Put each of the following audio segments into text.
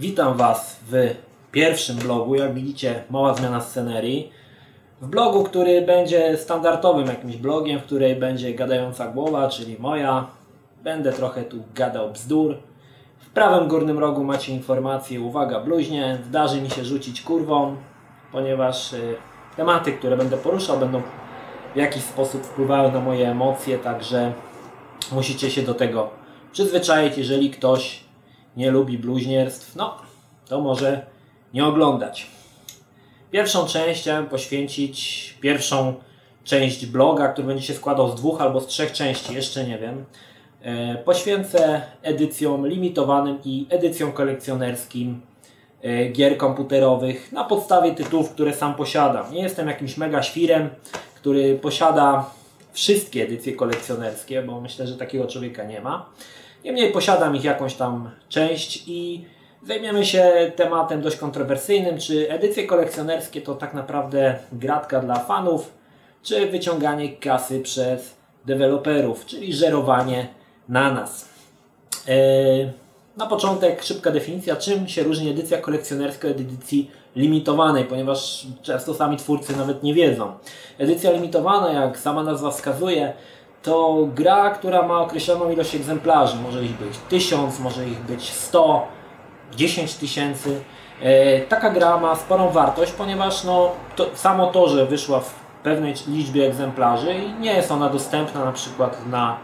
Witam Was w pierwszym blogu. Jak widzicie, mała zmiana scenerii. W blogu, który będzie standardowym jakimś blogiem, w której będzie gadająca głowa, czyli moja. Będę trochę tu gadał bzdur. W prawym górnym rogu macie informację, uwaga, bluźnie. Zdarzy mi się rzucić kurwą, ponieważ y, tematy, które będę poruszał, będą w jakiś sposób wpływały na moje emocje, także musicie się do tego przyzwyczaić, jeżeli ktoś nie lubi bluźnierstw, no to może nie oglądać. Pierwszą część chciałem poświęcić, pierwszą część bloga, który będzie się składał z dwóch albo z trzech części, jeszcze nie wiem. E, poświęcę edycjom limitowanym i edycjom kolekcjonerskim e, gier komputerowych na podstawie tytułów, które sam posiadam. Nie jestem jakimś mega świrem, który posiada wszystkie edycje kolekcjonerskie, bo myślę, że takiego człowieka nie ma. Niemniej posiadam ich jakąś tam część i zajmiemy się tematem dość kontrowersyjnym, czy edycje kolekcjonerskie to tak naprawdę gratka dla fanów, czy wyciąganie kasy przez deweloperów, czyli żerowanie na nas. Eee, na początek szybka definicja, czym się różni edycja kolekcjonerska od edycji limitowanej, ponieważ często sami twórcy nawet nie wiedzą. Edycja limitowana, jak sama nazwa wskazuje, to gra, która ma określoną ilość egzemplarzy. Może ich być 1000, może ich być 100, 10 tysięcy. E, taka gra ma sporą wartość, ponieważ no, to, samo to, że wyszła w pewnej liczbie egzemplarzy i nie jest ona dostępna na przykład na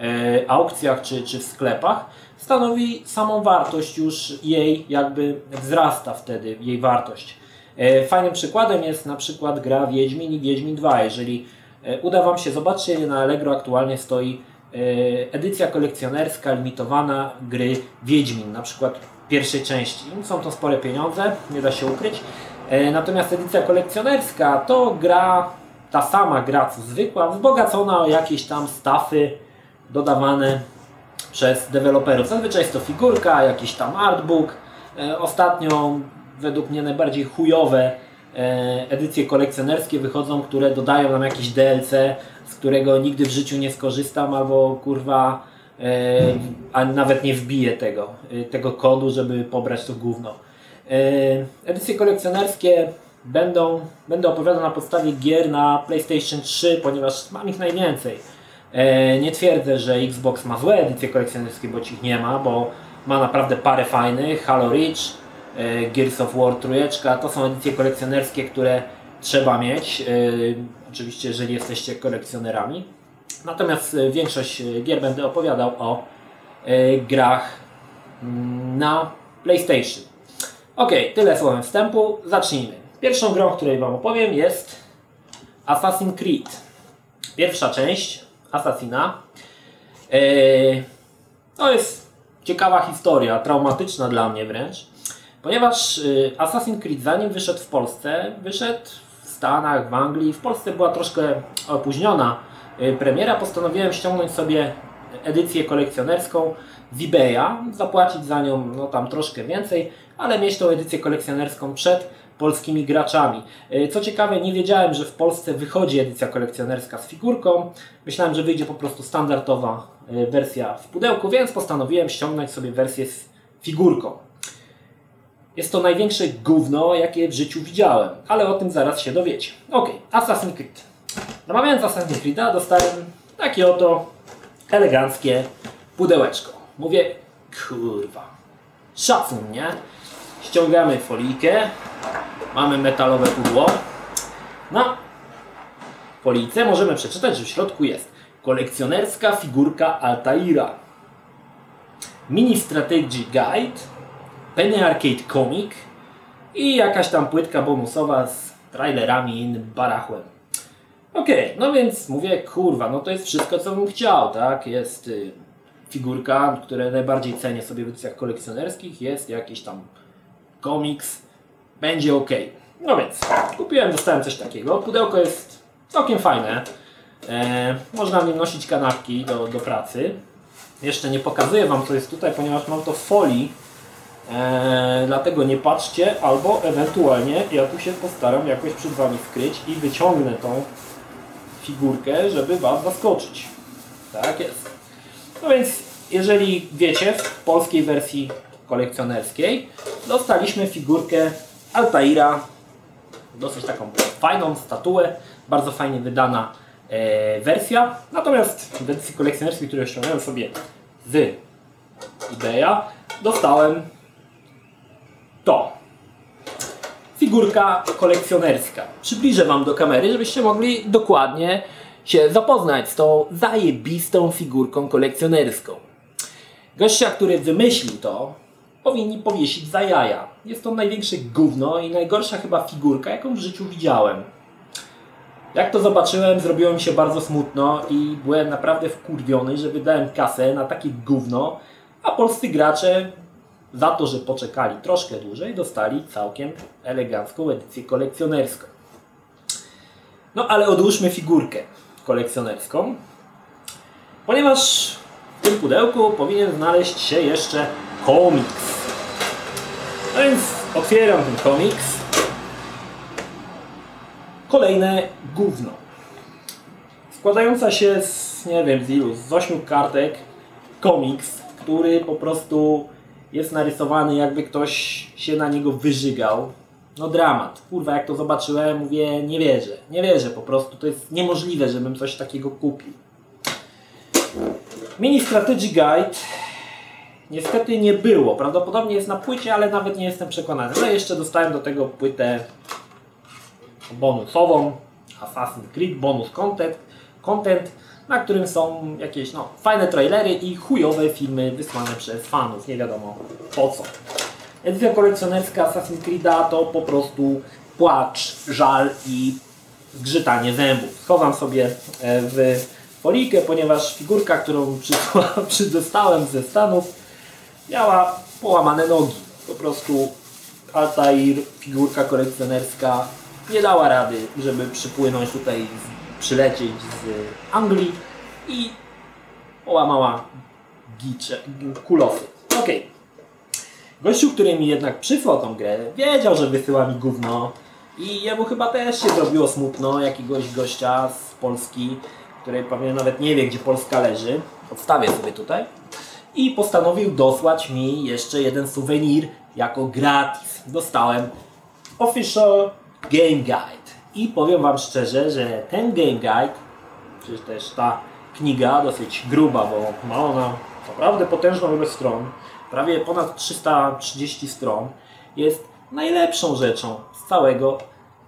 e, aukcjach czy, czy w sklepach, stanowi samą wartość już jej, jakby wzrasta wtedy jej wartość. E, fajnym przykładem jest na przykład gra Wiedźmin i Wiedźmin 2. Jeżeli uda Wam się, zobaczcie, na Allegro aktualnie stoi e, edycja kolekcjonerska, limitowana gry Wiedźmin, na przykład pierwszej części. Są to spore pieniądze, nie da się ukryć. E, natomiast edycja kolekcjonerska to gra, ta sama gra co zwykła, wzbogacona o jakieś tam stafy dodawane przez deweloperów. Zazwyczaj jest to figurka, jakiś tam artbook. Ostatnio według mnie najbardziej chujowe E, edycje kolekcjonerskie wychodzą, które dodają nam jakiś DLC, z którego nigdy w życiu nie skorzystam, albo kurwa, e, a nawet nie wbiję tego, e, tego kodu, żeby pobrać to gówno. Edycje kolekcjonerskie będą, będę opowiadał na podstawie gier na PlayStation 3, ponieważ mam ich najwięcej. Nie twierdzę, że Xbox ma złe edycje kolekcjonerskie, bo ich nie ma, bo ma naprawdę parę fajnych, Halo Reach, E, Gears of War trójeczka. To są edycje kolekcjonerskie, które trzeba mieć. E, oczywiście, jeżeli jesteście kolekcjonerami. Natomiast e, większość gier będę opowiadał o grach mm, na PlayStation. Ok, tyle słowem wstępu. Zacznijmy. Pierwszą grą, o której Wam opowiem jest Assassin's Creed. Pierwsza część Assassina. To jest ciekawa historia, traumatyczna dla mnie wręcz. Ponieważ y, Assassin's Creed zanim wyszedł w Polsce, wyszedł w Stanach, w Anglii. W Polsce była troszkę opóźniona y, premiera. Postanowiłem ściągnąć sobie edycję kolekcjonerską z eBaya, zapłacić za nią no, tam troszkę więcej, ale mieć tą edycję kolekcjonerską przed polskimi graczami. Y, co ciekawe, nie wiedziałem, że w Polsce wychodzi edycja kolekcjonerska z figurką. Myślałem, że wyjdzie po prostu standardowa wersja w pudełku, więc postanowiłem ściągnąć sobie wersję z figurką. Jest to największe gówno, jakie w życiu widziałem, ale o tym zaraz się dowiecie. Ok, Assassin's Creed. Namawiając Assassin's Creed'a dostałem takie oto eleganckie pudełeczko. Mówię, kurwa, szacun, nie? Ściągamy folijkę, mamy metalowe pudło. Na folijce możemy przeczytać, że w środku jest kolekcjonerska figurka Altaira, mini strategy guide, Penny Arcade Comic i jakaś tam płytka bonusowa z trailerami i innym barachłem. Okej, okay, no więc mówię, kurwa, no to jest wszystko, co bym chciał, tak? Jest y, figurka, które najbardziej cenię sobie w edycjach kolekcjonerskich, jest jakiś tam komiks, będzie ok. No więc, kupiłem, dostałem coś takiego. Pudełko jest całkiem fajne. E, można nim nosić kanapki do, do pracy. Jeszcze nie pokazuję Wam, co jest tutaj, ponieważ mam to w folii Eee, dlatego nie patrzcie, albo ewentualnie ja tu się postaram jakoś przed Wami skryć i wyciągnę tą figurkę, żeby Was zaskoczyć. Tak jest. No więc, jeżeli wiecie, w polskiej wersji kolekcjonerskiej dostaliśmy figurkę Altaira, dosyć taką fajną statuę, bardzo fajnie wydana e, wersja. Natomiast w edycji kolekcjonerskiej, którą ściągnąłem sobie z eBaya, dostałem to. Figurka kolekcjonerska. Przybliżę Wam do kamery, żebyście mogli dokładnie się zapoznać z tą zajebistą figurką kolekcjonerską. Gościa, który wymyślił to, powinni powiesić za jaja. Jest to największe gówno i najgorsza chyba figurka, jaką w życiu widziałem. Jak to zobaczyłem, zrobiło mi się bardzo smutno i byłem naprawdę wkurwiony, że wydałem kasę na takie gówno, a polscy gracze za to, że poczekali troszkę dłużej, dostali całkiem elegancką edycję kolekcjonerską. No ale odłóżmy figurkę kolekcjonerską, ponieważ w tym pudełku powinien znaleźć się jeszcze komiks. No więc otwieram ten komiks. Kolejne gówno. Składająca się z, nie wiem, z ilu, z ośmiu kartek komiks, który po prostu jest narysowany jakby ktoś się na niego wyżygał. No dramat. Kurwa, jak to zobaczyłem, mówię, nie wierzę. Nie wierzę po prostu. To jest niemożliwe, żebym coś takiego kupił. Mini Strategy Guide niestety nie było. Prawdopodobnie jest na płycie, ale nawet nie jestem przekonany. No jeszcze dostałem do tego płytę bonusową Assassin's Creed bonus content, content na którym są jakieś no, fajne trailery i chujowe filmy wysłane przez fanów, nie wiadomo po co. Edycja kolekcjonerska Assassin's Creed'a to po prostu płacz, żal i zgrzytanie zębów. Schowam sobie e, w folikę, ponieważ figurka, którą przydostałem ze Stanów miała połamane nogi. Po prostu Altair, figurka kolekcjonerska nie dała rady, żeby przypłynąć tutaj, przylecieć z Anglii i połamała gicze, kulosy. Ok. Gościu, który mi jednak przysłał tą grę, wiedział, że wysyła mi gówno i jemu chyba też się zrobiło smutno jakiegoś gościa z Polski, który pewnie nawet nie wie, gdzie Polska leży. Odstawię sobie tutaj. I postanowił dosłać mi jeszcze jeden suwenir jako gratis. Dostałem Official Game Guide. I powiem Wam szczerze, że ten Game Guide, czy też ta kniga, dosyć gruba, bo ma ona naprawdę potężną ilość stron, prawie ponad 330 stron, jest najlepszą rzeczą z całego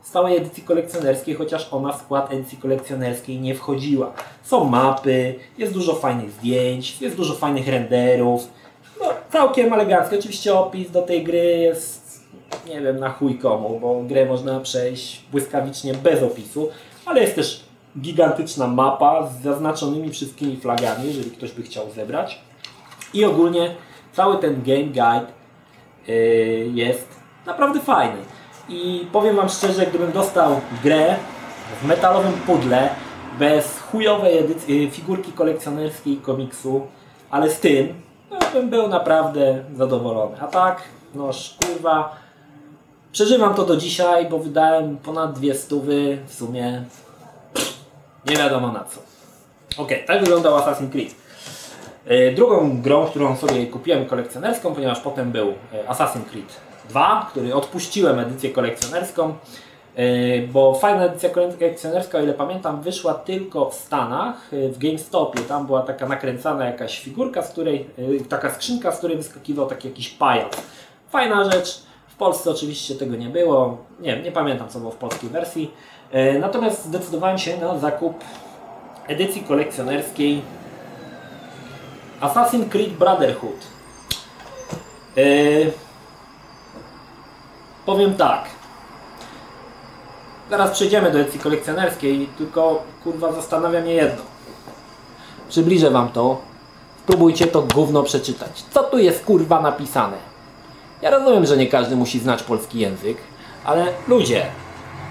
z całej edycji kolekcjonerskiej, chociaż ona w skład edycji kolekcjonerskiej nie wchodziła. Są mapy, jest dużo fajnych zdjęć, jest dużo fajnych renderów. No, całkiem elegancko. Oczywiście opis do tej gry jest, nie wiem, na chuj komu, bo grę można przejść błyskawicznie bez opisu, ale jest też gigantyczna mapa z zaznaczonymi wszystkimi flagami, jeżeli ktoś by chciał zebrać. I ogólnie cały ten game guide yy, jest naprawdę fajny. I powiem Wam szczerze, gdybym dostał grę w metalowym pudle, bez chujowej edycji, figurki kolekcjonerskiej komiksu, ale z tym, no, bym był naprawdę zadowolony. A tak, no kurwa, przeżywam to do dzisiaj, bo wydałem ponad dwie stówy, w sumie nie wiadomo na co. Ok, tak wyglądał Assassin's Creed. E, drugą grą, którą sobie kupiłem kolekcjonerską, ponieważ potem był e, Assassin's Creed 2, który odpuściłem edycję kolekcjonerską, e, bo fajna edycja kolekcjonerska, o ile pamiętam, wyszła tylko w Stanach, w GameStopie. Tam była taka nakręcana jakaś figurka, z której, taka skrzynka, z której wyskakiwał taki jakiś pajac. Fajna rzecz. Polsce oczywiście tego nie było. Nie, nie pamiętam co było w polskiej wersji. Natomiast zdecydowałem się na zakup edycji kolekcjonerskiej Assassin's Creed Brotherhood. Yy, powiem tak. Zaraz przejdziemy do edycji kolekcjonerskiej, tylko kurwa zastanawia mnie jedno. Przybliżę wam to. Spróbujcie to gówno przeczytać. Co tu jest kurwa napisane? Ja rozumiem, że nie każdy musi znać polski język, ale ludzie,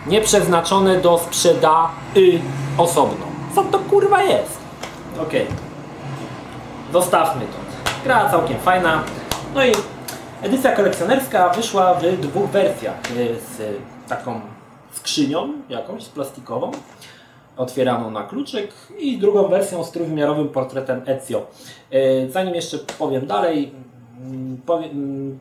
nieprzeznaczone do sprzedaży osobno. Co to kurwa jest? Okej. Okay. Zostawmy to. Gra całkiem fajna. No i edycja kolekcjonerska wyszła w dwóch wersjach. Z taką skrzynią jakąś, plastikową, otwieraną na kluczyk i drugą wersją z trójwymiarowym portretem Ezio. E, zanim jeszcze powiem dalej,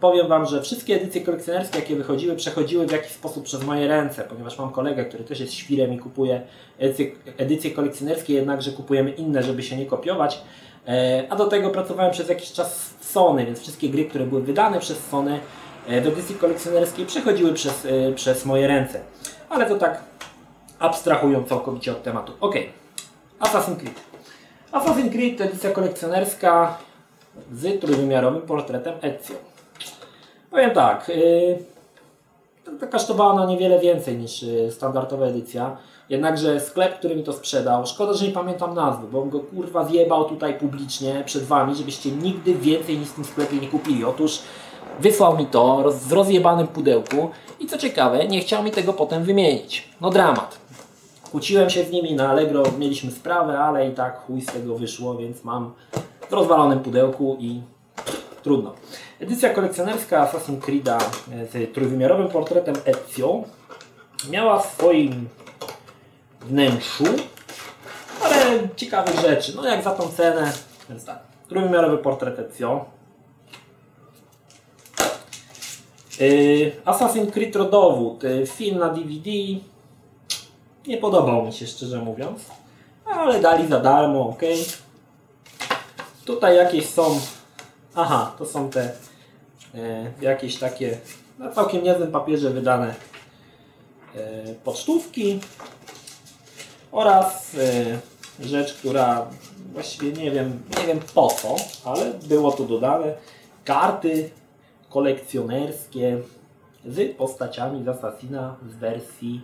powiem, Wam, że wszystkie edycje kolekcjonerskie, jakie wychodziły, przechodziły w jakiś sposób przez moje ręce, ponieważ mam kolegę, który też jest świrem i kupuje edycje, edycje kolekcjonerskie, jednakże kupujemy inne, żeby się nie kopiować. E, a do tego pracowałem przez jakiś czas w Sony, więc wszystkie gry, które były wydane przez Sony e, w edycji kolekcjonerskiej przechodziły przez, e, przez moje ręce. Ale to tak abstrahując całkowicie od tematu. Ok, Assassin's Creed. Assassin's Creed to edycja kolekcjonerska z trójwymiarowym portretem Ezio. Powiem tak, yy, to kosztowała ona niewiele więcej niż yy, standardowa edycja. Jednakże sklep, który mi to sprzedał, szkoda, że nie pamiętam nazwy, bo bym go kurwa zjebał tutaj publicznie przed Wami, żebyście nigdy więcej nic w tym sklepie nie kupili. Otóż wysłał mi to roz, w rozjebanym pudełku i co ciekawe, nie chciał mi tego potem wymienić. No dramat. Kłóciłem się z nimi na Allegro, mieliśmy sprawę, ale i tak chuj z tego wyszło, więc mam w rozwalonym pudełku i trudno. Edycja kolekcjonerska Assassin's Creed'a z trójwymiarowym portretem Ezio miała w swoim wnętrzu ale ciekawych rzeczy. No jak za tą cenę, więc tak. Trójwymiarowy portret Ezio. Yy, Assassin's Creed Rodowód, yy, film na DVD. Nie podobał mi się szczerze mówiąc, ale dali za darmo, ok. Tutaj jakieś są, aha, to są te e, jakieś takie na całkiem niezłym papierze wydane e, pocztówki oraz e, rzecz, która właściwie nie wiem, nie wiem po co, ale było tu dodane karty kolekcjonerskie z postaciami z Assassina z wersji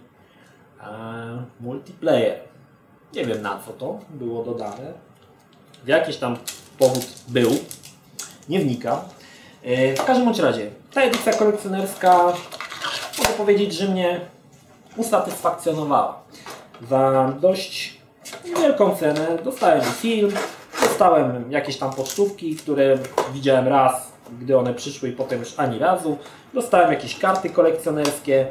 e, multiplayer. Nie wiem na co to było dodane. W jakiś tam powód był. Nie wnikam. E, w każdym bądź razie, ta edycja kolekcjonerska mogę powiedzieć, że mnie usatysfakcjonowała. Za dość wielką cenę dostałem film, dostałem jakieś tam pocztówki, które widziałem raz, gdy one przyszły i potem już ani razu. Dostałem jakieś karty kolekcjonerskie.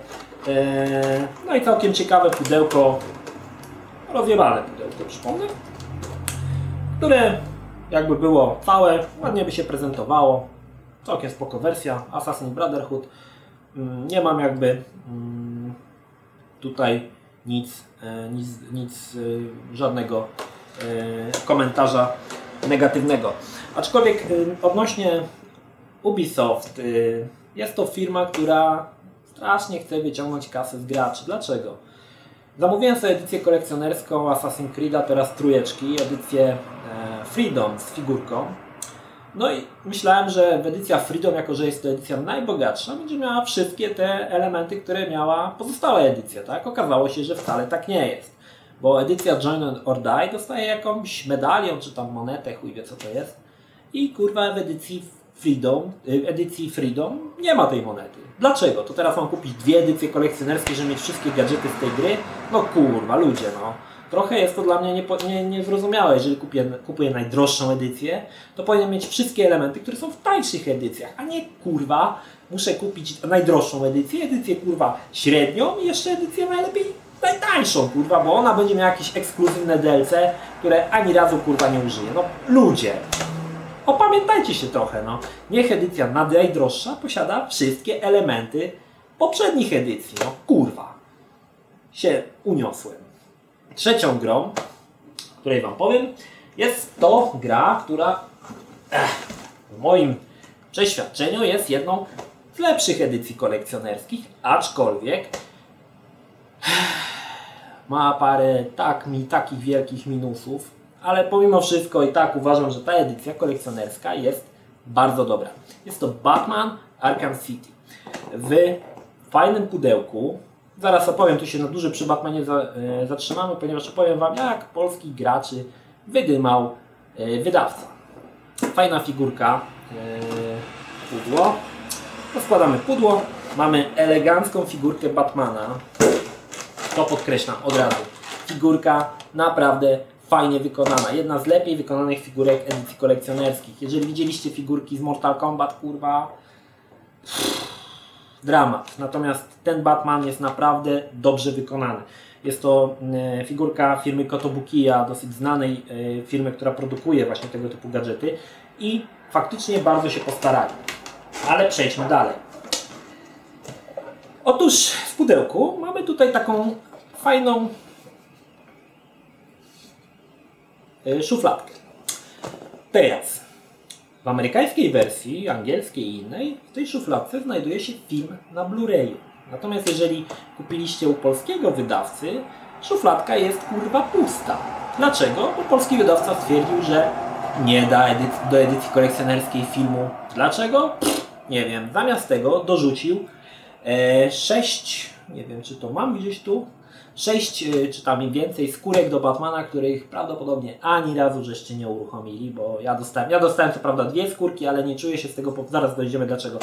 E, no i całkiem ciekawe pudełko, rozjebane pudełko, przypomnę, które jakby było całe, ładnie by się prezentowało. Całkiem spoko wersja, Assassin's Brotherhood. Mm, Nie mam jakby mm, tutaj nic, e, nic, nic e, żadnego e, komentarza negatywnego. Aczkolwiek odnośnie Ubisoft, jest to firma, która strasznie chce wyciągnąć kasę z graczy. Dlaczego? Zamówiłem sobie edycję kolekcjonerską Assassin's Creed'a, teraz trójeczki, edycję e, Freedom z figurką. No i myślałem, że edycja Freedom, jako że jest to edycja najbogatsza, będzie miała wszystkie te elementy, które miała pozostała edycja, tak? Okazało się, że wcale tak nie jest. Bo edycja Join or Die dostaje jakąś medalią, czy tam monetę, chuj wie co to jest. I kurwa w edycji Freedom, y, edycji Freedom nie ma tej monety. Dlaczego? To teraz mam kupić dwie edycje kolekcjonerskie, żeby mieć wszystkie gadżety z tej gry? No kurwa, ludzie no. Trochę jest to dla mnie niepo- nie, niezrozumiałe. Jeżeli kupię, kupuję najdroższą edycję, to powinien mieć wszystkie elementy, które są w tańszych edycjach, a nie kurwa, muszę kupić najdroższą edycję, edycję kurwa średnią i jeszcze edycję najlepiej najtańszą kurwa, bo ona będzie miała jakieś ekskluzywne DLC, które ani razu kurwa nie użyję. No ludzie, opamiętajcie się trochę, no. Niech edycja najdroższa posiada wszystkie elementy poprzednich edycji, no kurwa. Się uniosłem. Trzecią grą, której Wam powiem, jest to gra, która ech, w moim przeświadczeniu jest jedną z lepszych edycji kolekcjonerskich, aczkolwiek ma parę tak mi takich wielkich minusów, ale pomimo wszystko i tak uważam, że ta edycja kolekcjonerska jest bardzo dobra. Jest to Batman Arkham City w fajnym pudełku. Zaraz opowiem, tu się na duży przy Batmanie e, zatrzymamy, ponieważ opowiem Wam, jak polskich graczy wydymał e, wydawca. Fajna figurka, e, pudło. Rozkładamy pudło, mamy elegancką figurkę Batmana. To podkreślam od razu. Figurka naprawdę fajnie wykonana. Jedna z lepiej wykonanych figurek edycji kolekcjonerskich. Jeżeli widzieliście figurki z Mortal Kombat, kurwa, dramat. Natomiast ten Batman jest naprawdę dobrze wykonany. Jest to e, figurka firmy Kotobukiya, dosyć znanej e, firmy, która produkuje właśnie tego typu gadżety. I faktycznie bardzo się postarali. Ale przejdźmy dalej. Otóż w pudełku mamy tutaj taką fajną y, szufladkę. Teraz, w amerykańskiej wersji, angielskiej i innej, w tej szufladce znajduje się film na Blu-rayu. Natomiast jeżeli kupiliście u polskiego wydawcy, szufladka jest kurwa pusta. Dlaczego? Bo polski wydawca stwierdził, że nie da do edycji kolekcjonerskiej filmu. Dlaczego? Nie wiem. Zamiast tego dorzucił e, nie wiem czy to mam gdzieś tu, sześć e, czy tam więcej skórek do Batmana, których prawdopodobnie ani razu żeście nie uruchomili, bo ja dostałem, ja dostałem co prawda dwie skórki, ale nie czuję się z tego, zaraz dojdziemy dlaczego.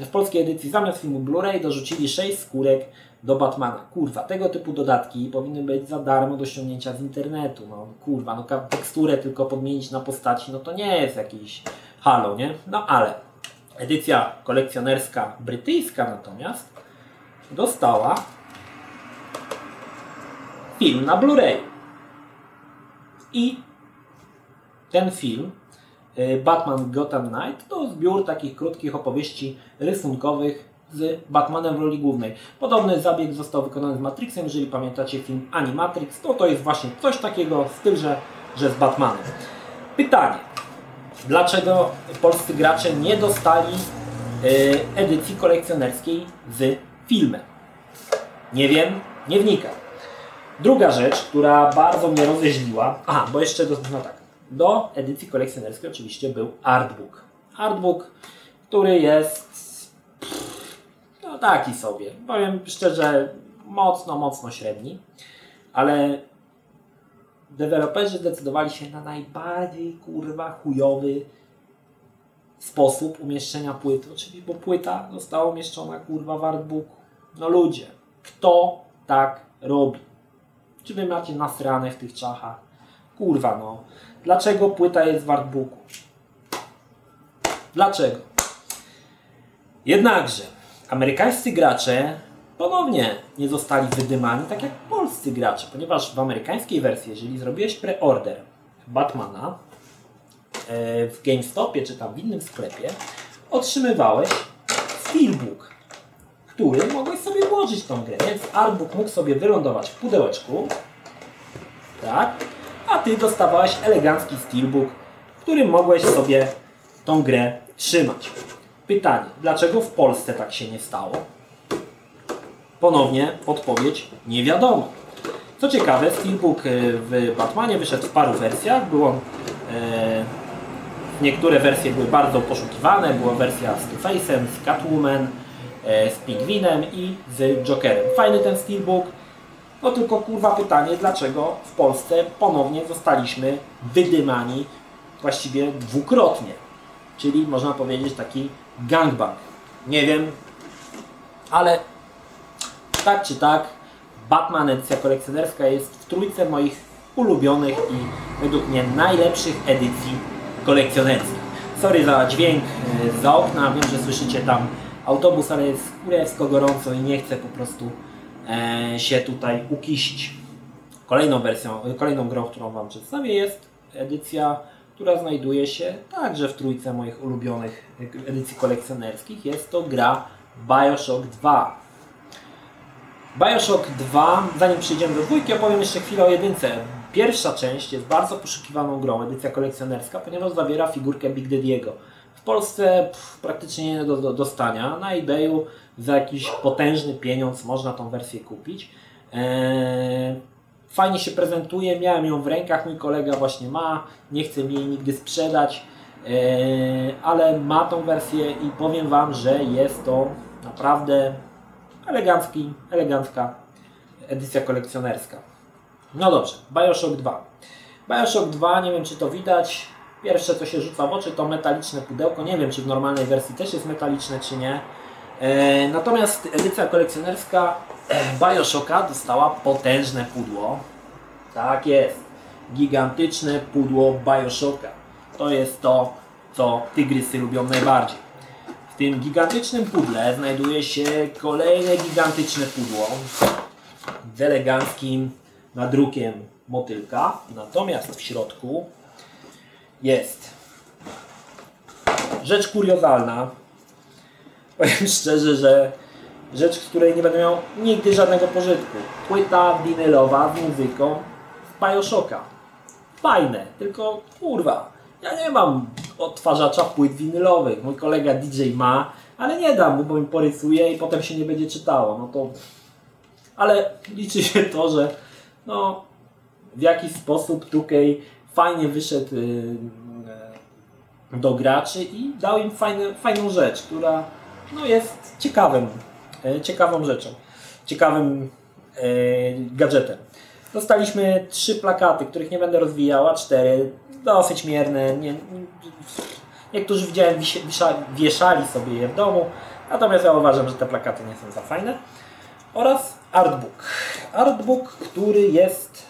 W polskiej edycji zamiast filmu Blu-ray dorzucili sześć skórek do Batmana. Kurwa, tego typu dodatki powinny być za darmo do ściągnięcia z internetu. No kurwa, no teksturę tylko podmienić na postaci, no to nie jest jakiś halo, nie? No ale edycja kolekcjonerska brytyjska natomiast dostała film na Blu-ray. I ten film y, Batman Gotham Knight to zbiór takich krótkich opowieści rysunkowych z Batmanem w roli głównej. Podobny zabieg został wykonany z Matrixem, jeżeli pamiętacie film Animatrix, to to jest właśnie coś takiego w stylze, że z Batmanem. Pytanie. Dlaczego polscy gracze nie dostali y, edycji kolekcjonerskiej z filmem? Nie wiem, nie wnikam. Druga rzecz, która bardzo mnie rozeźliła, aha, bo jeszcze do, no tak, do edycji kolekcjonerskiej oczywiście był artbook. Artbook, który jest no taki sobie. Powiem szczerze, mocno, mocno średni, ale deweloperzy zdecydowali się na najbardziej kurwa chujowy sposób umieszczenia płyty. Oczywiście, bo płyta została umieszczona kurwa w artbooku. No ludzie, kto tak robi? Czy wy macie nasrane w tych czachach? Kurwa no. Dlaczego płyta jest w artbooku? Dlaczego? Jednakże amerykańscy gracze ponownie nie zostali wydymani, tak jak polscy gracze, ponieważ w amerykańskiej wersji, jeżeli zrobiłeś preorder Batmana e, w GameStopie czy tam w innym sklepie, otrzymywałeś steelbook, który mogłeś włożyć tą grę. Więc artbook mógł sobie wylądować w pudełeczku, tak, a ty dostawałeś elegancki steelbook, w którym mogłeś sobie tą grę trzymać. Pytanie, dlaczego w Polsce tak się nie stało? Ponownie odpowiedź nie wiadomo. Co ciekawe, Steelbook e, w Batmanie wyszedł w paru wersjach. Było, e, niektóre wersje były bardzo poszukiwane. Była wersja z Two-Face'em, z Catwoman, z Pingwinem i z Jokerem. Fajny ten Steelbook. No tylko kurwa pytanie, dlaczego w Polsce ponownie zostaliśmy wydymani właściwie dwukrotnie. Czyli można powiedzieć taki gangbang. Nie wiem, ale tak czy tak, Batman edycja kolekcjonerska jest w trójce moich ulubionych i według mnie najlepszych edycji kolekcjonerskich. Sorry za dźwięk e, za okna, wiem, że słyszycie tam autobus, ale jest kurewsko gorąco i nie chcę po prostu e, się tutaj ukisić. Kolejną wersją, kolejną grą, którą Wam przedstawię jest edycja która znajduje się także w trójce moich ulubionych edycji kolekcjonerskich. Jest to gra Bioshock 2. Bioshock 2, zanim przejdziemy do dwójki, opowiem jeszcze chwilę o jedynce. Pierwsza część jest bardzo poszukiwaną grą, edycja kolekcjonerska, ponieważ zawiera figurkę Big Daddy'ego. Polsce pff, praktycznie nie do, do dostania. Na eBayu za jakiś potężny pieniądz można tą wersję kupić. Eee, fajnie się prezentuje, miałem ją w rękach, mój kolega właśnie ma, nie chcę mi jej nigdy sprzedać, e, ale ma tą wersję i powiem Wam, że jest to naprawdę elegancki, elegancka edycja kolekcjonerska. No dobrze, Bioshock 2. Bioshock 2, nie wiem czy to widać, pierwsze co się rzuca w oczy to metaliczne pudełko, nie wiem czy w normalnej wersji też jest metaliczne czy nie. E, natomiast edycja kolekcjonerska Bioshocka dostała potężne pudło. Tak jest. Gigantyczne pudło Bioshocka. To jest to, co tygrysy lubią najbardziej. W tym gigantycznym pudle znajduje się kolejne gigantyczne pudło z eleganckim nadrukiem motylka. Natomiast w środku jest rzecz kuriozalna. Powiem szczerze, że rzecz, z której nie będę miał nigdy żadnego pożytku. Płyta winylowa z muzyką z Bioshocka. Fajne, tylko kurwa, ja nie mam odtwarzacza płyt winylowych. Mój kolega DJ ma, ale nie dam mu, bo mi porysuje i potem się nie będzie czytało. No to... Ale liczy się to, że no, w jakiś sposób Tukej fajnie wyszedł yy, do graczy i dał im fajne, fajną rzecz, która no, jest ciekawym, yy, ciekawą rzeczą, ciekawym yy, gadżetem. Dostaliśmy trzy plakaty, których nie będę rozwijała, cztery, dosyć mierne. Nie, niektórzy widziałem, wieszali sobie je w domu, natomiast ja uważam, że te plakaty nie są za fajne. Oraz artbook. Artbook, który jest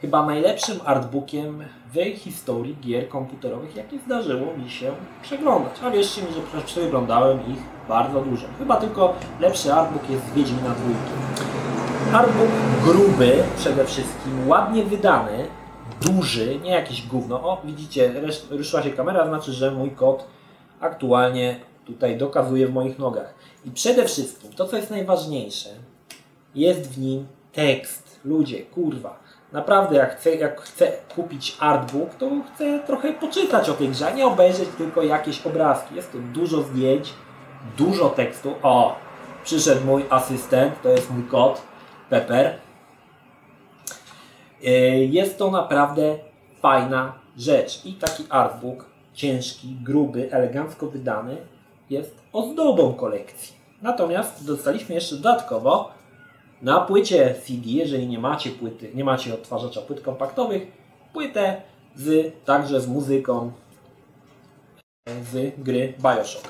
chyba najlepszym artbookiem w historii gier komputerowych, jakie zdarzyło mi się przeglądać. A wierzcie mi, że przeglądałem ich bardzo dużo. Chyba tylko lepszy artbook jest z Wiedźmina dwójki. Artbook gruby przede wszystkim, ładnie wydany, duży, nie jakiś gówno. O, widzicie, ruszyła się kamera, znaczy, że mój kot aktualnie tutaj dokazuje w moich nogach. I przede wszystkim, to co jest najważniejsze, jest w nim tekst. Ludzie, kurwa. Naprawdę, jak chcę, jak chcę kupić artbook, to chcę trochę poczytać o tej grze, nie obejrzeć tylko jakieś obrazki. Jest to dużo zdjęć, dużo tekstu. O, przyszedł mój asystent, to jest mój kot, Pepper. E, jest to naprawdę fajna rzecz. I taki artbook, ciężki, gruby, elegancko wydany, jest ozdobą kolekcji. Natomiast dostaliśmy jeszcze dodatkowo na płycie CD, jeżeli nie macie płyty, nie macie odtwarzacza płyt kompaktowych, płytę z, także z muzyką z gry Bioshock.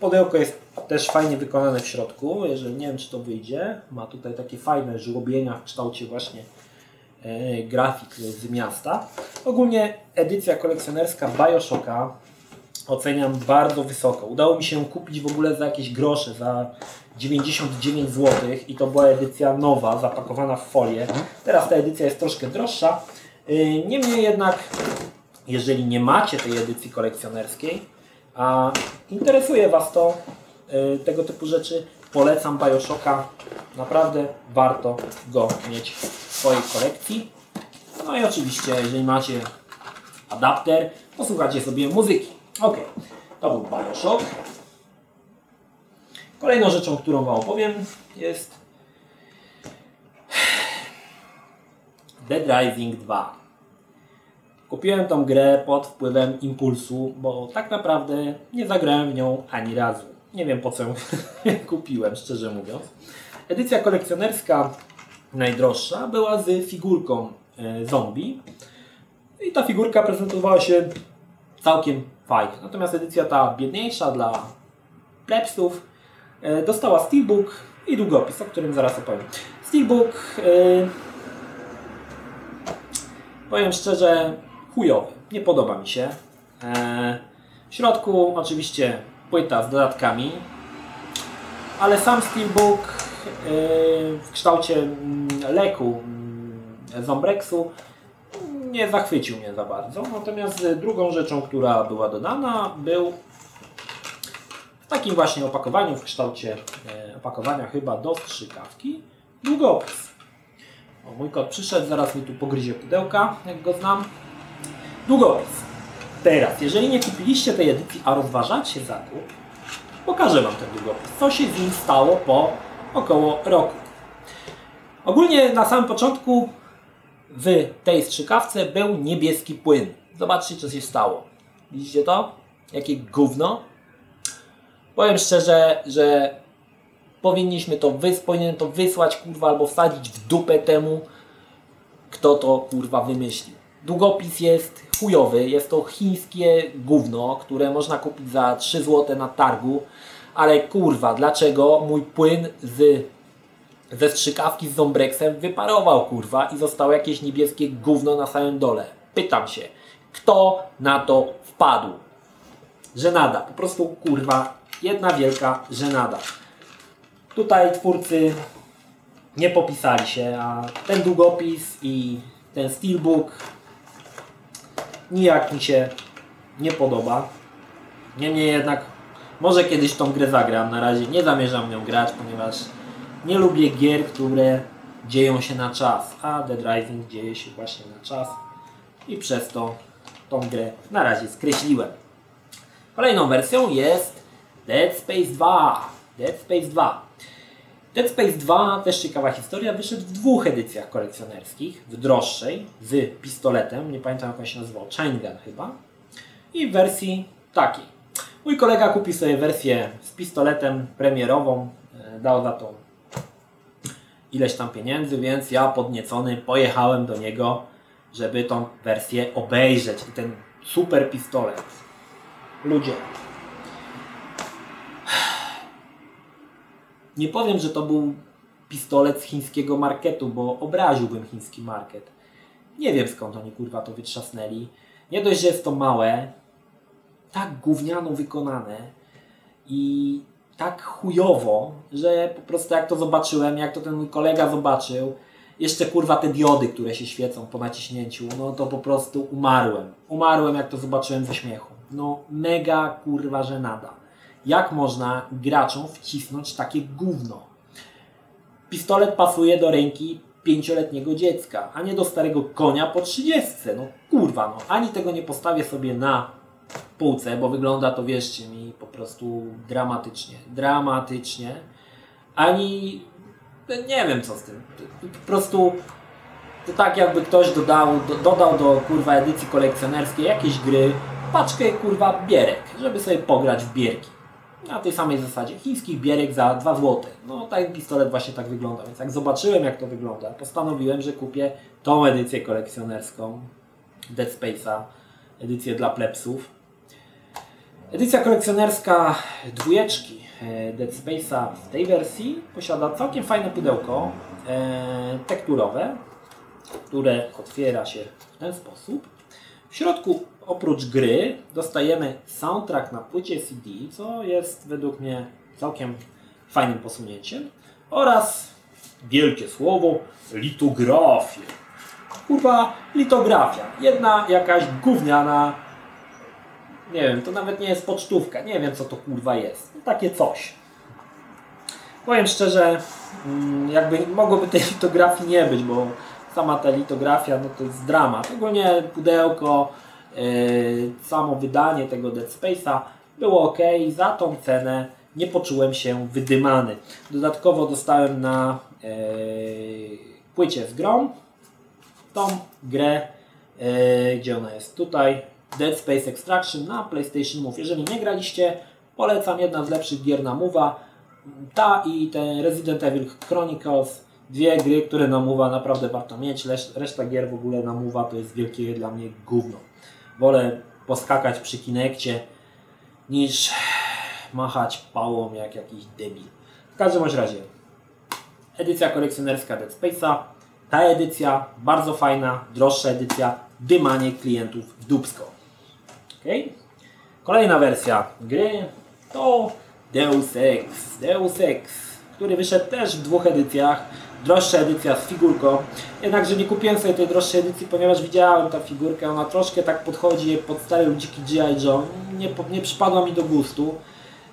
Pudełko jest też fajnie wykonane w środku, jeżeli nie wiem czy to wyjdzie. Ma tutaj takie fajne żłobienia w kształcie właśnie e, grafik z miasta. Ogólnie edycja kolekcjonerska Bioshocka oceniam bardzo wysoko. Udało mi się kupić w ogóle za jakieś grosze, za 99 zł i to była edycja nowa, zapakowana w folię. Teraz ta edycja jest troszkę droższa. Y, niemniej jednak, jeżeli nie macie tej edycji kolekcjonerskiej, a interesuje Was to, y, tego typu rzeczy, polecam Bioshocka. Naprawdę warto go mieć w swojej kolekcji. No i oczywiście, jeżeli macie adapter, posłuchacie sobie muzyki. Ok, to był Bioshock. Kolejną rzeczą, którą Wam opowiem jest Dead Rising 2. Kupiłem tą grę pod wpływem impulsu, bo tak naprawdę nie zagrałem w nią ani razu. Nie wiem po co ją kupiłem, szczerze mówiąc. Edycja kolekcjonerska najdroższa była z figurką e, zombie. I ta figurka prezentowała się całkiem fajnie. Natomiast edycja ta biedniejsza dla plebsów e, dostała steelbook i długopis, o którym zaraz opowiem. Steelbook yy, powiem szczerze chujowy. Nie podoba mi się. Yy, w środku oczywiście płyta z dodatkami, ale sam steelbook yy, w kształcie mm, leku mm, Zombrexu nie zachwycił mnie za bardzo. Natomiast drugą rzeczą, która była dodana, był w takim właśnie opakowaniu, w kształcie e, opakowania chyba do strzykawki, długopis. O, mój kot przyszedł, zaraz mi tu pogryzie pudełka, jak go znam. Długopis. Teraz, jeżeli nie kupiliście tej edycji, a rozważacie zakup, pokażę Wam ten długopis. Co się z nim stało po około roku. Ogólnie na samym początku w tej strzykawce był niebieski płyn. Zobaczcie, co się stało. Widzicie to? Jakie gówno? Powiem szczerze, że powinniśmy to, wys to wysłać, kurwa, albo wsadzić w dupę temu, kto to, kurwa, wymyślił. Długopis jest chujowy, jest to chińskie gówno, które można kupić za 3 zł na targu, ale kurwa, dlaczego mój płyn z ze strzykawki z Zombrexem wyparował kurwa i zostało jakieś niebieskie gówno na samym dole. Pytam się, kto na to wpadł? Żenada, po prostu kurwa, jedna wielka żenada. Tutaj twórcy nie popisali się, a ten długopis i ten steelbook nijak mi się nie podoba. Niemniej jednak może kiedyś tą grę zagram. Na razie nie zamierzam nią grać, ponieważ nie lubię gier, które dzieją się na czas. A Dead Rising dzieje się właśnie na czas. I przez to tą grę na razie skreśliłem. Kolejną wersją jest Dead Space 2. Dead Space 2. Dead Space 2, też ciekawa historia, wyszedł w dwóch edycjach kolekcjonerskich. W droższej, z pistoletem, nie pamiętam jak on się nazywał, Chain Gun chyba. I w wersji takiej. Mój kolega kupił sobie wersję z pistoletem premierową, e, dał za to ileś tam pieniędzy, więc ja podniecony pojechałem do niego, żeby tą wersję obejrzeć. I ten super pistolet. Ludzie, Nie powiem, że to był pistolet z chińskiego marketu, bo obraziłbym chiński market. Nie wiem skąd oni kurwa to wytrzasnęli. Nie dość, że jest to małe, tak gówniano wykonane i tak chujowo, że po prostu jak to zobaczyłem, jak to ten mój kolega zobaczył, jeszcze kurwa te diody, które się świecą po naciśnięciu, no to po prostu umarłem. Umarłem jak to zobaczyłem ze śmiechu. No mega kurwa żenada jak można graczom wcisnąć takie gówno. Pistolet pasuje do ręki pięcioletniego dziecka, a nie do starego konia po trzydziestce. No kurwa, no ani tego nie postawię sobie na półce, bo wygląda to, wierzcie mi, po prostu dramatycznie. Dramatycznie. Ani nie wiem co z tym. Po prostu to tak jakby ktoś dodał, do, dodał do kurwa edycji kolekcjonerskiej jakieś gry, paczkę kurwa bierek, żeby sobie pograć w bierki na tej samej zasadzie. Chińskich bierek za 2 zł. No ten pistolet właśnie tak wygląda. Więc jak zobaczyłem jak to wygląda, postanowiłem, że kupię tą edycję kolekcjonerską Dead Space'a, edycję dla plepsów. Edycja kolekcjonerska dwójeczki e, Dead Space'a w tej wersji posiada całkiem fajne pudełko e, tekturowe, które otwiera się w ten sposób. W środku oprócz gry dostajemy soundtrack na płycie CD, co jest według mnie całkiem fajnym posunięciem oraz wielkie słowo litografia. Kurwa, litografia. Jedna jakaś gówniana nie wiem, to nawet nie jest pocztówka. Nie wiem, co to kurwa jest. Takie coś. Powiem szczerze, mm, jakby mogłoby tej litografii nie być, bo sama ta litografia, no to jest dramat. Ogólnie pudełko, yy, samo wydanie tego Dead Space'a było ok. Za tą cenę nie poczułem się wydymany. Dodatkowo dostałem na yy, płycie z grą tą grę, yy, gdzie ona jest tutaj, Dead Space Extraction na PlayStation Move. Jeżeli nie graliście, polecam jedna z lepszych gier na Move'a. Ta i ten Resident Evil Chronicles dwie gry, które na Mowa naprawdę warto mieć. Reszta gier w ogóle na Mowa to jest wielkie dla mnie gówno. Wolę poskakać przy Kinekcie niż machać pałą jak jakiś debil. W każdym razie edycja kolekcjonerska Dead Space'a. Ta edycja bardzo fajna, droższa edycja, dymanie klientów w dubsko. Okay? Kolejna wersja gry to Deus Ex. Deus Ex, który wyszedł też w dwóch edycjach droższa edycja z figurką. Jednakże nie kupiłem sobie tej droższej edycji, ponieważ widziałem tę figurkę, ona troszkę tak podchodzi pod stare ludziki G.I. Joe. Nie, nie przypadła mi do gustu.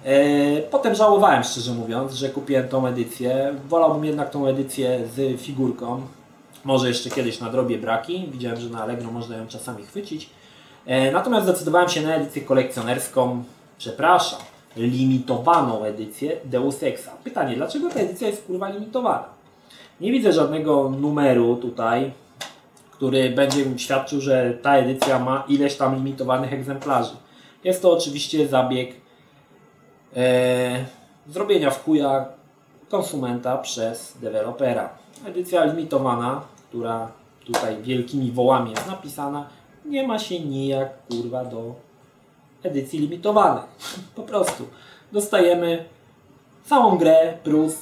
E, potem żałowałem, szczerze mówiąc, że kupiłem tą edycję. Wolałbym jednak tą edycję z figurką. Może jeszcze kiedyś nadrobię braki. Widziałem, że na Allegro można ją czasami chwycić. E, natomiast zdecydowałem się na edycję kolekcjonerską. Przepraszam, limitowaną edycję Deus Exa. Pytanie, dlaczego ta edycja jest kurwa limitowana? Nie widzę żadnego numeru tutaj, który będzie świadczył, że ta edycja ma ileś tam limitowanych egzemplarzy. Jest to oczywiście zabieg e, zrobienia w chuja konsumenta przez dewelopera. Edycja limitowana, która tutaj wielkimi wołami jest napisana, nie ma się nijak kurwa do edycji limitowanych. Po prostu dostajemy całą grę plus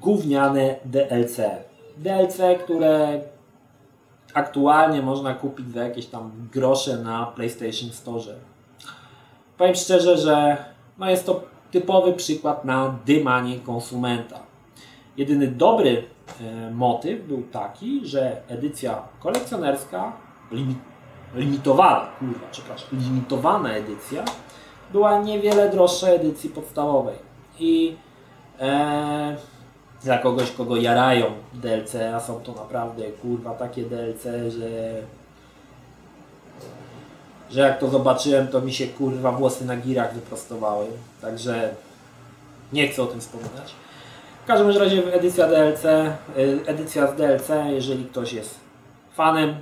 gówniane DLC. DLC, które aktualnie można kupić za jakieś tam grosze na PlayStation Store. Powiem szczerze, że no jest to typowy przykład na dymanie konsumenta. Jedyny dobry e, motyw był taki, że edycja kolekcjonerska, limitowana, kurwa, przepraszam, limitowana edycja była niewiele droższa edycji podstawowej. I e, dla kogoś, kogo jarają DLC, a są to naprawdę kurwa takie DLC, że że jak to zobaczyłem, to mi się kurwa włosy na girach wyprostowały. Także nie chcę o tym wspominać. W każdym razie edycja DLC, y, edycja z DLC, jeżeli ktoś jest fanem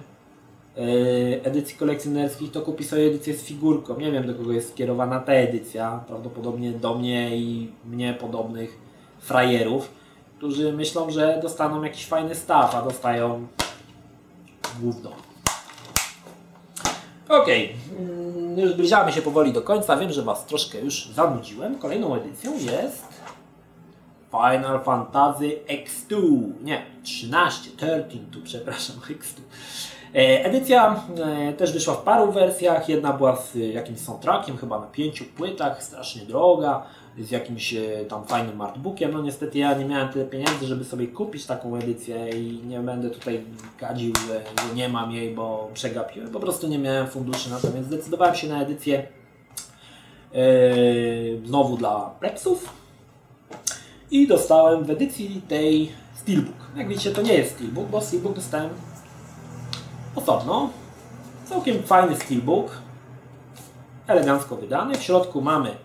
edycji kolekcjonerskich, to kupi sobie edycję z figurką. Nie wiem do kogo jest skierowana ta edycja. Prawdopodobnie do mnie i mnie podobnych frajerów, którzy myślą, że dostaną jakiś fajny staw, a dostają gówno. Okej, mm, już zbliżamy się powoli do końca. Wiem, że Was troszkę już zanudziłem. Kolejną edycją jest Final Fantasy X2. Nie, 13, 13 tu, przepraszam, X2. E, Edycja e, też wyszła w paru wersjach. Jedna była z jakimś soundtrackiem, chyba na pięciu płytach, strasznie droga, z jakimś e, tam fajnym artbookiem. No niestety ja nie miałem tyle pieniędzy, żeby sobie kupić taką edycję i nie będę tutaj gadził, że, nie mam jej, bo przegapiłem. Po prostu nie miałem funduszy na to, więc zdecydowałem się na edycję e, znowu dla plebsów i dostałem w edycji tej Steelbook. Jak widzicie, to nie jest Steelbook, bo Steelbook dostałem osobno. Całkiem fajny Steelbook, elegancko wydany. W środku mamy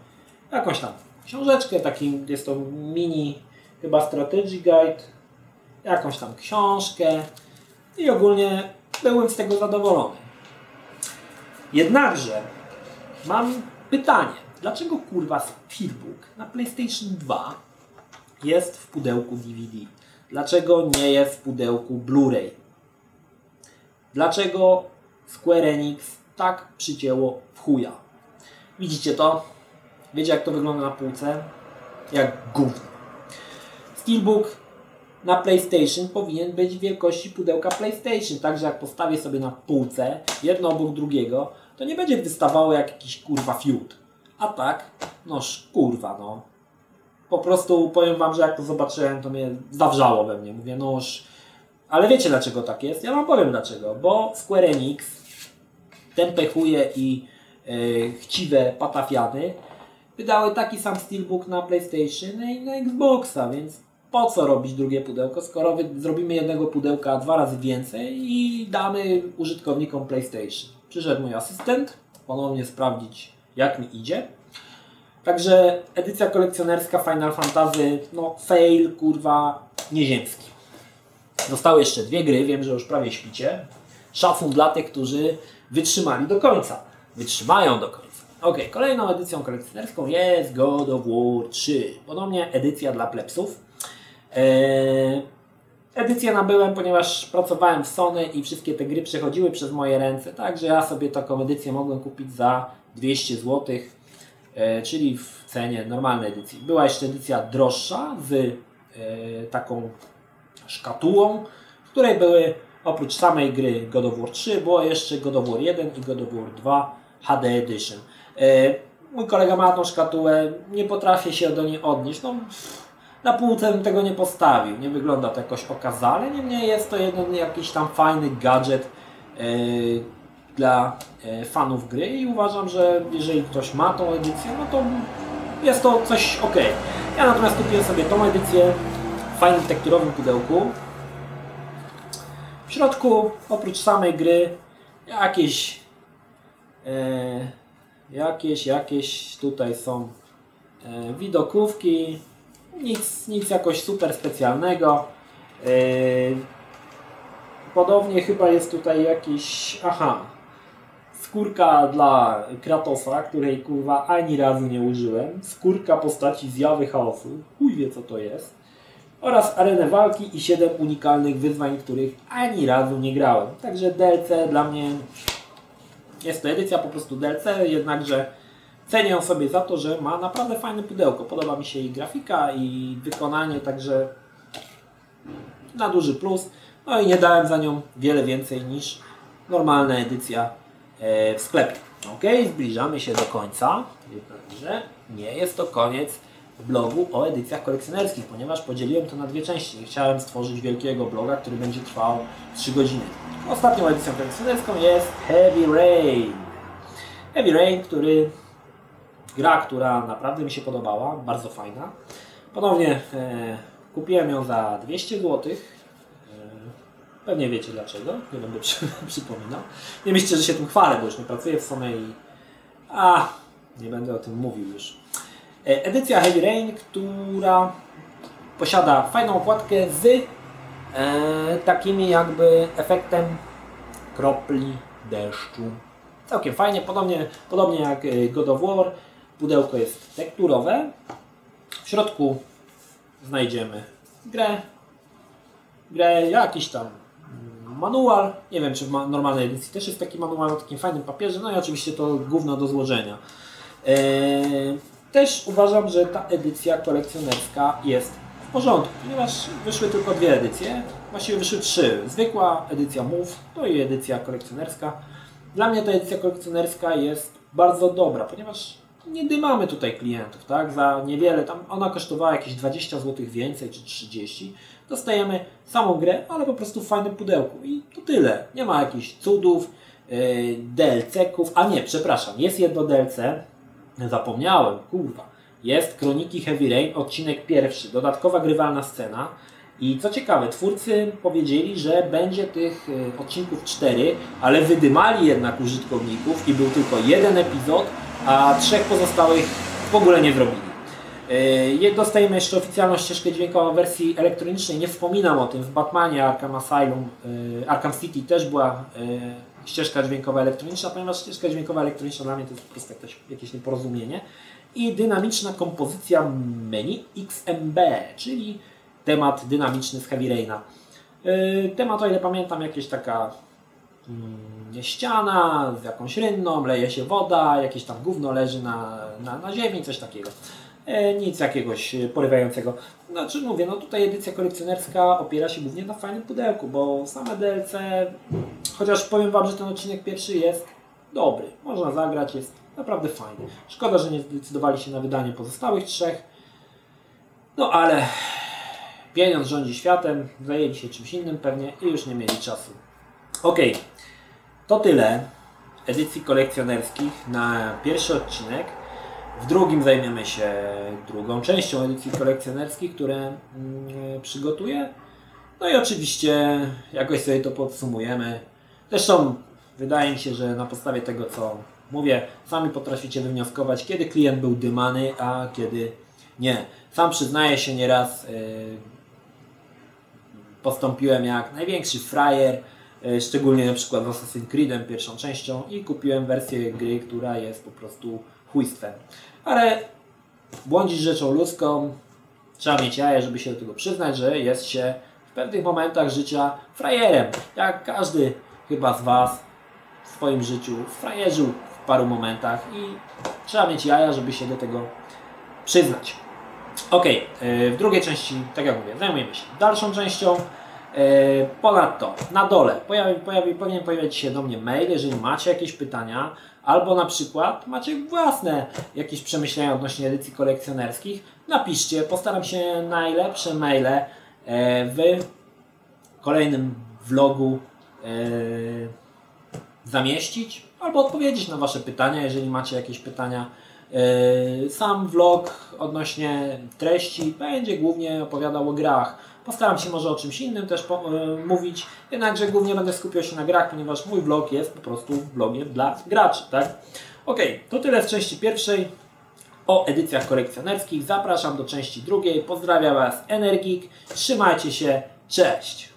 jakąś tam książeczkę, taki jest to mini chyba strategy guide, jakąś tam książkę i ogólnie byłem z tego zadowolony. Jednakże mam pytanie, dlaczego kurwa Steelbook na PlayStation 2 jest w pudełku DVD? Dlaczego nie jest w pudełku Blu-ray? Dlaczego Square Enix tak przycięło w chuja? Widzicie to? Wiecie jak to wygląda na półce? Jak gówno. Steelbook na PlayStation powinien być wielkości pudełka PlayStation. Także jak postawię sobie na półce, jedno obok drugiego, to nie będzie wystawało jak jakiś kurwa fiut. A tak, noż kurwa no. Po prostu powiem wam, że jak to zobaczyłem, to mnie zawrzało we mnie. Mówię, noż. Ale wiecie dlaczego tak jest? Ja wam powiem dlaczego. Bo Square Enix tempechuje i yy, chciwe patafiany wydały taki sam Steelbook na PlayStation i na Xboxa, więc po co robić drugie pudełko, skoro zrobimy jednego pudełka dwa razy więcej i damy użytkownikom PlayStation. Przyszedł mój asystent ponownie sprawdzić jak mi idzie. Także edycja kolekcjonerska Final Fantasy, no fail, kurwa, nieziemski. Zostały jeszcze dwie gry, wiem, że już prawie śpicie. Szacun dla tych, którzy wytrzymali do końca. Wytrzymają do końca. Ok, kolejną edycją kolekcjonerską jest God of War 3. Podobnie edycja dla plebsów. Eee, edycję nabyłem, ponieważ pracowałem w Sony i wszystkie te gry przechodziły przez moje ręce, także ja sobie taką edycję mogłem kupić za 200 zł, e, czyli w cenie normalnej edycji. Była jeszcze edycja droższa z e, taką szkatułą, w której były oprócz samej gry God of War 3 było jeszcze God of War 1 i God of War 2 HD Edition. E, mój kolega ma tą szkatułę, nie potrafię się do niej odnieść. No, na półce bym tego nie postawił, nie wygląda to jakoś okazale, niemniej jest to jeden jakiś tam fajny gadżet e, dla e, fanów gry i uważam, że jeżeli ktoś ma tą edycję, no to jest to coś ok. Ja natomiast kupiłem sobie tą edycję fajnym tekturowym pudełku. W środku, oprócz samej gry, jakieś e, jakieś, jakieś tutaj są e, widokówki, nic, nic jakoś super specjalnego. E, podobnie chyba jest tutaj jakiś, aha, skórka dla Kratosa, której kurwa ani razu nie użyłem, skórka postaci zjawy chaosu, chuj wie co to jest, oraz arenę walki i 7 unikalnych wyzwań, których ani razu nie grałem. Także DLC dla mnie jest to edycja po prostu DLC, jednakże cenię ją sobie za to, że ma naprawdę fajne pudełko. Podoba mi się i grafika, i wykonanie, także na duży plus. No i nie dałem za nią wiele więcej niż normalna edycja e, w sklepie. Ok, zbliżamy się do końca. Jednakże nie jest to koniec blogu o edycjach kolekcjonerskich, ponieważ podzieliłem to na dwie części. Chciałem stworzyć wielkiego bloga, który będzie trwał 3 godziny. Ostatnią edycją kolekcjonerską jest Heavy Rain. Heavy Rain, który gra, która naprawdę mi się podobała, bardzo fajna. Ponownie e, kupiłem ją za 200 zł. E, pewnie wiecie dlaczego, nie będę przy, przypominał. Nie myślcie, że się tym chwalę, bo już nie pracuję w i... A, nie będę o tym mówił już. E, edycja Heavy Rain, która posiada fajną okładkę z e, takimi jakby efektem kropli deszczu. Całkiem fajnie, podobnie, podobnie jak e, God of War. Pudełko jest tekturowe. W środku znajdziemy grę, grę, jakiś tam manual. Nie wiem, czy w normalnej edycji też jest taki manual na takim fajnym papierze. No i oczywiście to gówno do złożenia. Eee, też uważam, że ta edycja kolekcjonerska jest w porządku, ponieważ wyszły tylko dwie edycje. Właściwie wyszły trzy. Zwykła edycja Move, to i edycja kolekcjonerska. Dla mnie ta edycja kolekcjonerska jest bardzo dobra, ponieważ nie dymamy tutaj klientów, tak? Za niewiele, tam ona kosztowała jakieś 20 zł więcej czy 30. Dostajemy samą grę, ale po prostu w fajnym pudełku i to tyle. Nie ma jakichś cudów, yy, DLC-ków, a nie, przepraszam, jest jedno DLC, zapomniałem, kurwa. Jest Kroniki Heavy Rain, odcinek pierwszy, dodatkowa grywalna scena. I co ciekawe, twórcy powiedzieli, że będzie tych y, odcinków cztery, ale wydymali jednak użytkowników i był tylko jeden epizod, a trzech pozostałych w ogóle nie zrobili. Y, dostajemy jeszcze oficjalną ścieżkę dźwiękową w wersji elektronicznej. Nie wspominam o tym. W Batmanie Arkham Asylum, y, Arkham City też była ścieżka dźwiękowa elektroniczna, ponieważ ścieżka dźwiękowa elektroniczna dla mnie to jest po prostu jakieś, jakieś nieporozumienie. I dynamiczna kompozycja menu XMB, czyli temat dynamiczny z Heavy Raina. Yy, temat, o ile pamiętam, jakieś taka mm, ściana z jakąś rynną, leje się woda, jakieś tam gówno leży na, na, na ziemi, coś takiego. Yy, nic jakiegoś porywającego. Znaczy mówię, no tutaj edycja kolekcjonerska opiera się głównie na fajnym pudełku, bo same DLC, chociaż powiem Wam, że ten odcinek pierwszy jest dobry. Można zagrać, jest naprawdę fajny. Szkoda, że nie zdecydowali się na wydanie pozostałych trzech. No ale pieniądz rządzi światem, zajęli się czymś innym pewnie i już nie mieli czasu. Ok, to tyle edycji kolekcjonerskich na pierwszy odcinek. W drugim zajmiemy się drugą częścią edycji kolekcjonerskich, które mm, przygotuję. No i oczywiście jakoś sobie to podsumujemy. Zresztą wydaje mi się, że na podstawie tego, co mówię, sami potraficie wywnioskować, kiedy klient był dymany, a kiedy nie. Sam przyznaję się nieraz, yy, postąpiłem jak największy frajer, yy, szczególnie na przykład w Assassin's Creedem pierwszą częścią i kupiłem wersję gry, która jest po prostu chujstwem. Ale błądzić rzeczą ludzką, trzeba mieć jaje, żeby się do tego przyznać, że jest się w pewnych momentach życia frajerem. Jak każdy chyba z Was w swoim życiu frajerzył w paru momentach i trzeba mieć jaja, żeby się do tego przyznać. Ok, w drugiej części, tak jak mówię, zajmujemy się dalszą częścią. E, ponadto na dole pojawi, pojawi, powinien pojawić się do mnie mail, jeżeli macie jakieś pytania, albo na przykład macie własne jakieś przemyślenia odnośnie edycji kolekcjonerskich, napiszcie, postaram się najlepsze maile e, w kolejnym vlogu e, zamieścić, albo odpowiedzieć na Wasze pytania, jeżeli macie jakieś pytania. Sam vlog odnośnie treści będzie głównie opowiadał o grach Postaram się może o czymś innym też e, mówić, jednakże głównie będę skupiał się na grach, ponieważ mój blog jest po prostu blogiem dla graczy, tak? Ok, to tyle w części pierwszej o edycjach kolekcjonerskich. Zapraszam do części drugiej. Pozdrawiam Was Energik. Trzymajcie się. Cześć!